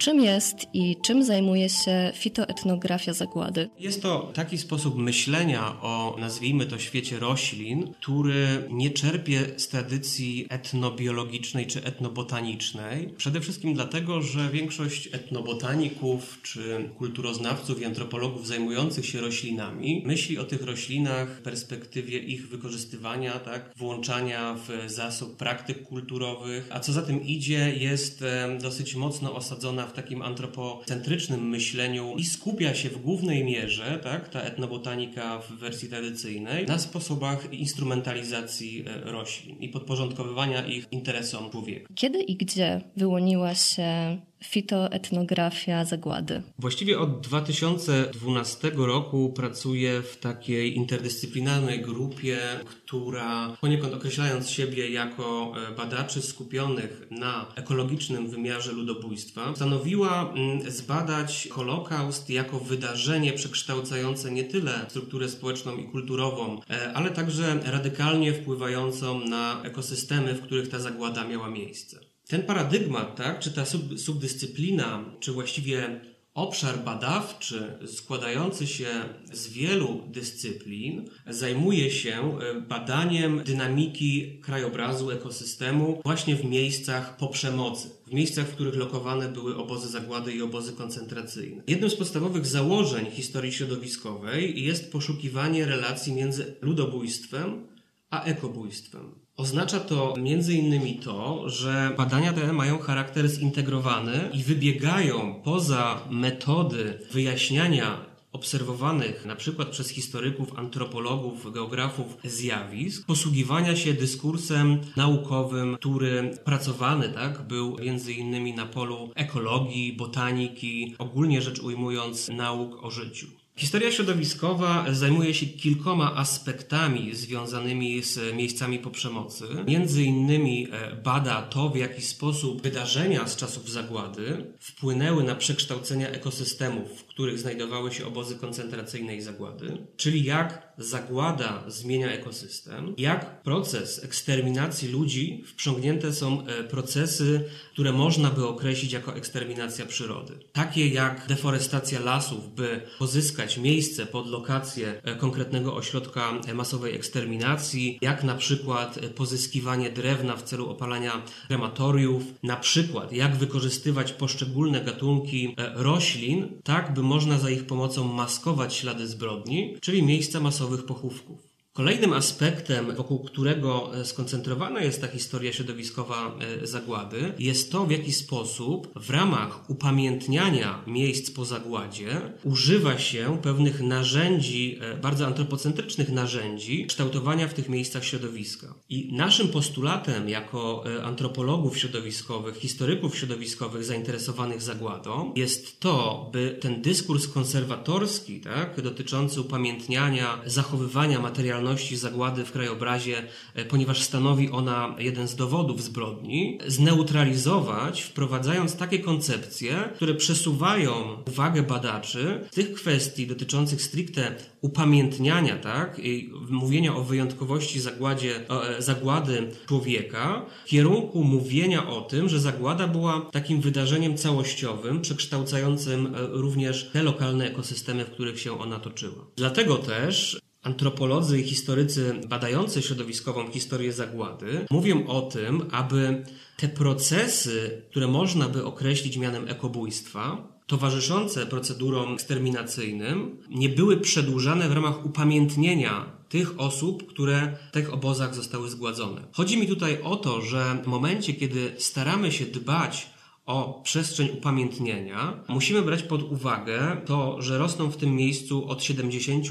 Czym jest i czym zajmuje się fitoetnografia zagłady? Jest to taki sposób myślenia o, nazwijmy to, świecie roślin, który nie czerpie z tradycji etnobiologicznej czy etnobotanicznej. Przede wszystkim dlatego, że większość etnobotaników czy kulturoznawców i antropologów zajmujących się roślinami myśli o tych roślinach w perspektywie ich wykorzystywania, tak, włączania w zasób praktyk kulturowych, a co za tym idzie, jest dosyć mocno osadzona w takim antropocentrycznym myśleniu i skupia się w głównej mierze, tak, ta etnobotanika w wersji tradycyjnej, na sposobach instrumentalizacji e, roślin i podporządkowywania ich interesom człowieka. Kiedy i gdzie wyłoniła się fitoetnografia zagłady. Właściwie od 2012 roku pracuję w takiej interdyscyplinarnej grupie, która poniekąd określając siebie jako e, badaczy skupionych na ekologicznym wymiarze ludobójstwa, stanowiła mm, zbadać Holokaust jako wydarzenie przekształcające nie tyle strukturę społeczną i kulturową, e, ale także radykalnie wpływającą na ekosystemy, w których ta zagłada miała miejsce. Ten paradygmat, tak, czy ta sub, subdyscyplina, czy właściwie obszar badawczy składający się z wielu dyscyplin zajmuje się e, badaniem dynamiki krajobrazu, ekosystemu właśnie w miejscach po przemocy, w miejscach, w których lokowane były obozy zagłady i obozy koncentracyjne. Jednym z podstawowych założeń historii środowiskowej jest poszukiwanie relacji między ludobójstwem a ekobójstwem. Oznacza to innymi to, że badania te mają charakter zintegrowany i wybiegają poza metody wyjaśniania obserwowanych na przykład przez historyków, antropologów, geografów zjawisk, posługiwania się dyskursem naukowym, który pracowany tak, był między innymi na polu ekologii, botaniki, ogólnie rzecz ujmując nauk o życiu. Historia środowiskowa zajmuje się kilkoma aspektami związanymi z miejscami po przemocy. Między innymi e, bada to, w jaki sposób wydarzenia z czasów zagłady wpłynęły na przekształcenia ekosystemów, w których znajdowały się obozy koncentracyjne i zagłady, czyli jak zagłada zmienia ekosystem, jak proces eksterminacji ludzi wprzągnięte są e, procesy, które można by określić jako eksterminacja przyrody. Takie jak deforestacja lasów, by pozyskać miejsce pod lokację e, konkretnego ośrodka e, masowej eksterminacji, jak na przykład pozyskiwanie drewna w celu opalania krematoriów, na przykład jak wykorzystywać poszczególne gatunki roślin, tak by można za ich pomocą maskować ślady zbrodni, czyli miejsca masowych pochówków. Kolejnym aspektem, wokół którego e, skoncentrowana jest ta historia środowiskowa e, zagłady, jest to, w jaki sposób w ramach upamiętniania miejsc po zagładzie używa się pewnych narzędzi, e, bardzo antropocentrycznych narzędzi kształtowania w tych miejscach środowiska. I naszym postulatem jako antropologów środowiskowych, historyków środowiskowych zainteresowanych zagładą jest to, by ten dyskurs konserwatorski, tak, dotyczący upamiętniania, zachowywania zagłady w krajobrazie, e, ponieważ stanowi ona jeden z dowodów zbrodni, zneutralizować, wprowadzając takie koncepcje, które przesuwają uwagę badaczy z tych kwestii dotyczących stricte upamiętniania, tak, i mówienia o wyjątkowości zagładzie, e, zagłady człowieka, w kierunku mówienia o tym, że zagłada była takim wydarzeniem całościowym, przekształcającym e, również te lokalne ekosystemy, w których się ona toczyła. Dlatego też antropolodzy i historycy badający środowiskową historię zagłady mówią o tym, aby te procesy, które można by określić mianem ekobójstwa, towarzyszące procedurom eksterminacyjnym, nie były przedłużane w ramach upamiętnienia tych osób, które w tych obozach zostały zgładzone. Chodzi mi tutaj o to, że w momencie, kiedy staramy się dbać o przestrzeń upamiętnienia, musimy brać pod uwagę to, że rosną w tym miejscu od 70,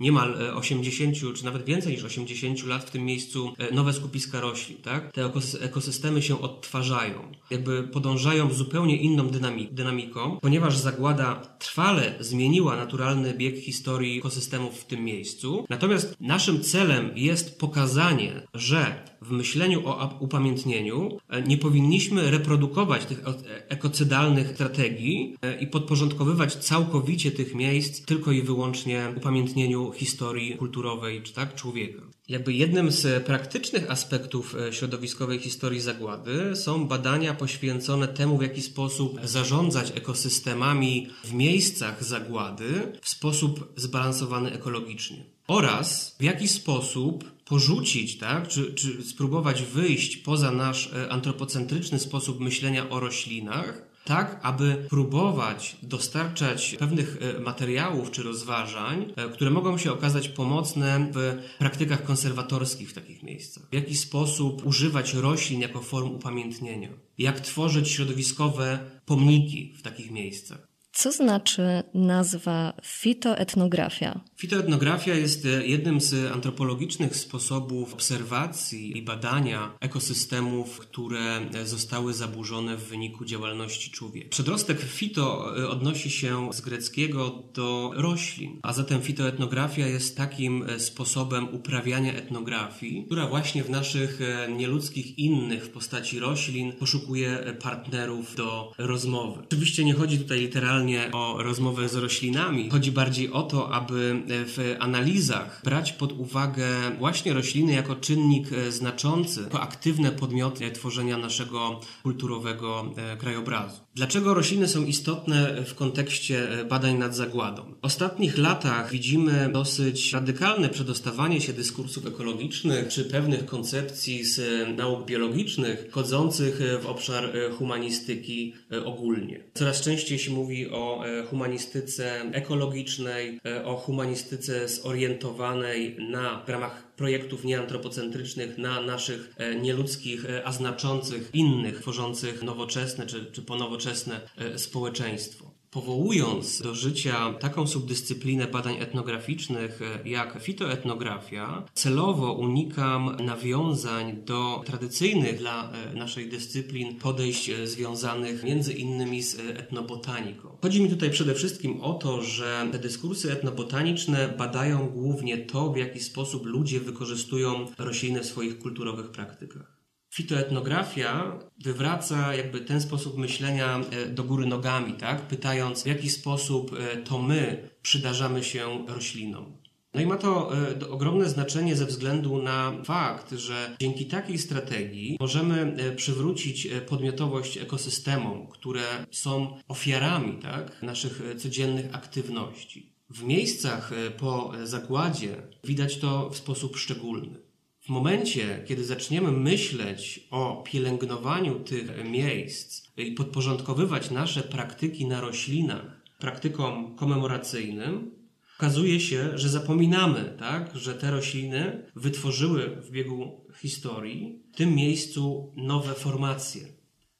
niemal 80, e, czy nawet więcej niż 80 lat w tym miejscu e, nowe skupiska roślin, tak? Te ekosystemy się odtwarzają, jakby podążają zupełnie inną dynamiką, ponieważ zagłada trwale zmieniła naturalny bieg historii ekosystemów w tym miejscu. Natomiast naszym celem jest pokazanie, że w myśleniu o upamiętnieniu e, nie powinniśmy reprodukować tych ekocydalnych strategii i podporządkowywać całkowicie tych miejsc tylko i wyłącznie upamiętnieniu historii kulturowej czy tak człowieka. Jakby jednym z praktycznych aspektów środowiskowej historii zagłady są badania poświęcone temu, w jaki sposób zarządzać ekosystemami w miejscach zagłady w sposób zbalansowany ekologicznie. Oraz w jaki sposób porzucić, tak, czy, czy spróbować wyjść poza nasz e, antropocentryczny sposób myślenia o roślinach, tak aby próbować dostarczać pewnych e, materiałów czy rozważań, e, które mogą się okazać pomocne w praktykach konserwatorskich w takich miejscach. W jaki sposób używać roślin jako form upamiętnienia, jak tworzyć środowiskowe pomniki w takich miejscach. Co znaczy nazwa fitoetnografia? Fitoetnografia jest e, jednym z antropologicznych sposobów obserwacji i badania ekosystemów, które e, zostały zaburzone w wyniku działalności człowieka. Przedrostek fito e, odnosi się z greckiego do roślin, a zatem fitoetnografia jest takim sposobem uprawiania etnografii, która właśnie w naszych nieludzkich innych w postaci roślin poszukuje partnerów do rozmowy. Oczywiście nie chodzi tutaj literalnie o rozmowę z roślinami. Chodzi bardziej o to, aby w analizach brać pod uwagę właśnie rośliny jako czynnik e, znaczący, jako aktywne podmioty tworzenia naszego kulturowego e, krajobrazu. Dlaczego rośliny są istotne w kontekście e, badań nad zagładą? W ostatnich latach widzimy dosyć radykalne przedostawanie się dyskursów ekologicznych czy pewnych koncepcji z nauk biologicznych wchodzących w obszar humanistyki ogólnie. Coraz częściej się mówi o e, humanistyce ekologicznej, e, o humanistyce zorientowanej na w ramach projektów nieantropocentrycznych na naszych e, nieludzkich, a znaczących innych, tworzących nowoczesne czy, czy ponowoczesne społeczeństwo powołując do życia taką subdyscyplinę badań etnograficznych e, jak fitoetnografia, celowo unikam nawiązań do tradycyjnych dla e, naszej dyscyplin podejść e, związanych między innymi z etnobotaniką. Chodzi mi tutaj przede wszystkim o to, że te dyskursy etnobotaniczne badają głównie to, w jaki sposób ludzie wykorzystują rośliny w swoich kulturowych praktykach. Fitoetnografia wywraca jakby ten sposób myślenia e, do góry nogami, tak? pytając w jaki sposób e, to my przydarzamy się roślinom. No i ma to e, ogromne znaczenie ze względu na fakt, że dzięki takiej strategii możemy przywrócić podmiotowość ekosystemom, które są ofiarami tak, naszych codziennych aktywności. W miejscach po zakładzie widać to w sposób szczególny. W momencie, kiedy zaczniemy myśleć o pielęgnowaniu tych miejsc i podporządkowywać nasze praktyki na roślinach praktykom komemoracyjnym, okazuje się, że zapominamy, tak, że te rośliny wytworzyły w biegu historii w tym miejscu nowe formacje,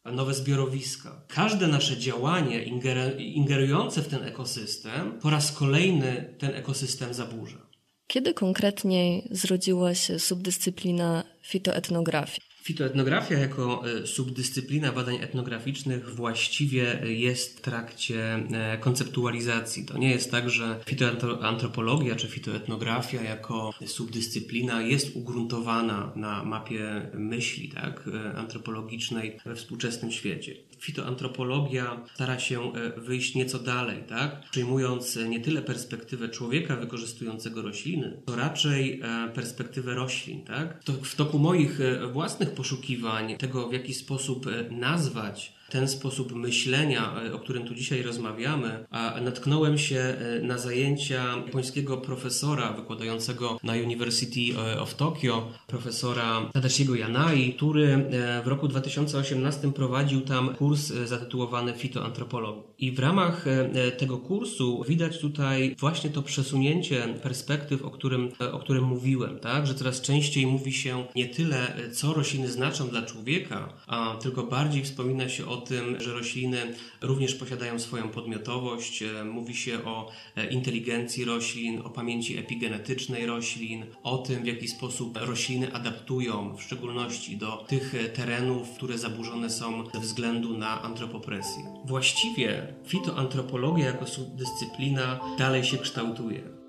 nowe zbiorowiska. Każde nasze działanie ingerujące w ten ekosystem po raz kolejny ten ekosystem zaburza. Kiedy konkretniej zrodziła się subdyscyplina fitoetnografii? Fitoetnografia jako e, subdyscyplina badań etnograficznych właściwie jest w trakcie e, konceptualizacji. To nie jest tak, że fitoantropologia czy fitoetnografia jako subdyscyplina jest ugruntowana na mapie myśli tak, e, antropologicznej we współczesnym świecie fitoantropologia stara się e, wyjść nieco dalej, tak? Przyjmując nie tyle perspektywę człowieka wykorzystującego rośliny, to raczej e, perspektywę roślin, tak? To w toku moich e, własnych poszukiwań tego, w jaki sposób nazwać ten sposób myślenia, e, o którym tu dzisiaj rozmawiamy, a natknąłem się e, na zajęcia japońskiego profesora wykładającego na University e, of Tokyo, profesora Tadashiego Yanai, który w roku 2018 prowadził tam kurs zatytułowany Fitoantropologii. I w ramach tego kursu widać tutaj właśnie to przesunięcie perspektyw, o którym, o którym mówiłem, tak? że coraz częściej mówi się nie tyle, co rośliny znaczą dla człowieka, a tylko bardziej wspomina się o tym, że rośliny również posiadają swoją podmiotowość. E, mówi się o e, inteligencji roślin, o pamięci epigenetycznej roślin, o tym, w jaki sposób rośliny adaptują, w szczególności do tych e, terenów, które zaburzone są ze względu na antropopresję. Właściwie fitoantropologia jako subdyscyplina dalej się kształtuje.